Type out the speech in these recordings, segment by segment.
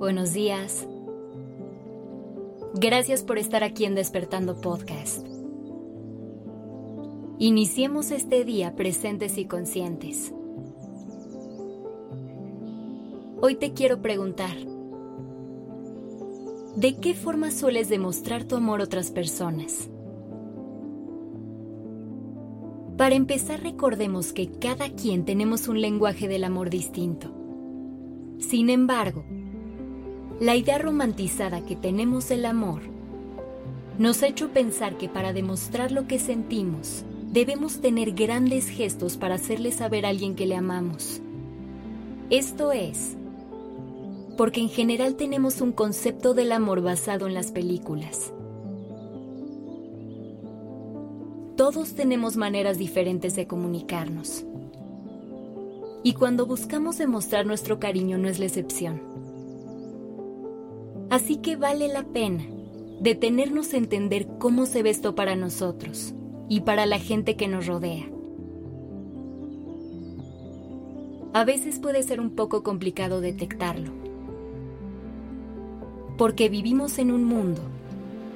estás? Gracias por estar aquí en Despertando Podcast. Iniciemos este día presentes y conscientes. Hoy te quiero preguntar, ¿de qué forma sueles demostrar tu amor a otras personas? Para empezar, recordemos que cada quien tenemos un lenguaje del amor distinto. Sin embargo, la idea romantizada que tenemos del amor nos ha hecho pensar que para demostrar lo que sentimos, debemos tener grandes gestos para hacerle saber a alguien que le amamos. Esto es, porque en general tenemos un concepto del amor basado en las películas. Todos tenemos maneras diferentes de comunicarnos. Y cuando buscamos demostrar nuestro cariño no es la excepción. Así que vale la pena detenernos a entender cómo se ve esto para nosotros y para la gente que nos rodea. A veces puede ser un poco complicado detectarlo, porque vivimos en un mundo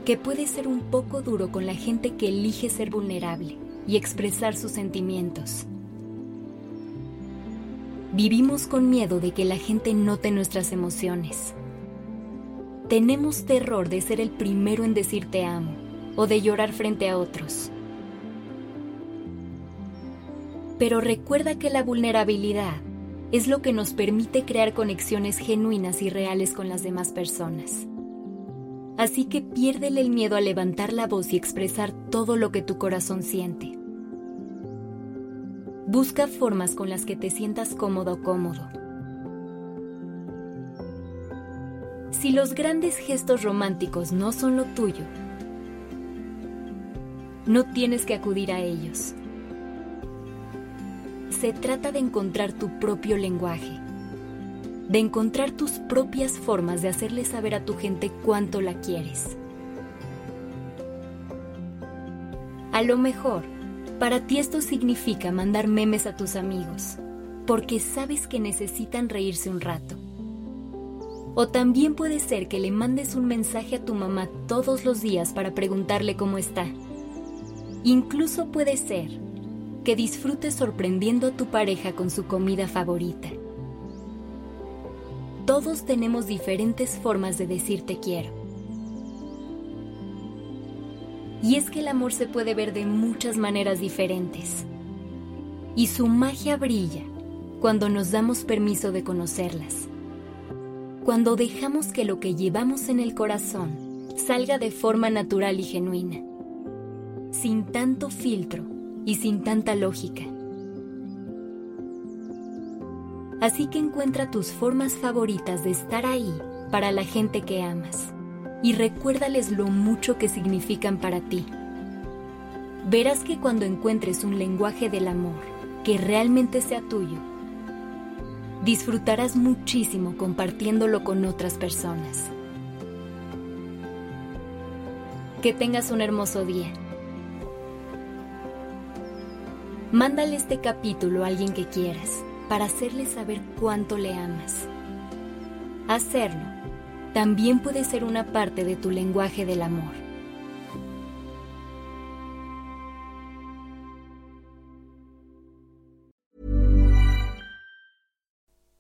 que puede ser un poco duro con la gente que elige ser vulnerable y expresar sus sentimientos. Vivimos con miedo de que la gente note nuestras emociones. Tenemos terror de ser el primero en decir te amo o de llorar frente a otros. Pero recuerda que la vulnerabilidad es lo que nos permite crear conexiones genuinas y reales con las demás personas. Así que piérdele el miedo a levantar la voz y expresar todo lo que tu corazón siente. Busca formas con las que te sientas cómodo o cómodo. Si los grandes gestos románticos no son lo tuyo, no tienes que acudir a ellos. Se trata de encontrar tu propio lenguaje de encontrar tus propias formas de hacerle saber a tu gente cuánto la quieres. A lo mejor, para ti esto significa mandar memes a tus amigos, porque sabes que necesitan reírse un rato. O también puede ser que le mandes un mensaje a tu mamá todos los días para preguntarle cómo está. Incluso puede ser que disfrutes sorprendiendo a tu pareja con su comida favorita. Todos tenemos diferentes formas de decir te quiero. Y es que el amor se puede ver de muchas maneras diferentes. Y su magia brilla cuando nos damos permiso de conocerlas. Cuando dejamos que lo que llevamos en el corazón salga de forma natural y genuina. Sin tanto filtro y sin tanta lógica. Así que encuentra tus formas favoritas de estar ahí para la gente que amas y recuérdales lo mucho que significan para ti. Verás que cuando encuentres un lenguaje del amor que realmente sea tuyo, disfrutarás muchísimo compartiéndolo con otras personas. Que tengas un hermoso día. Mándale este capítulo a alguien que quieras para hacerle saber cuánto le amas. Hacerlo también puede ser una parte de tu lenguaje del amor.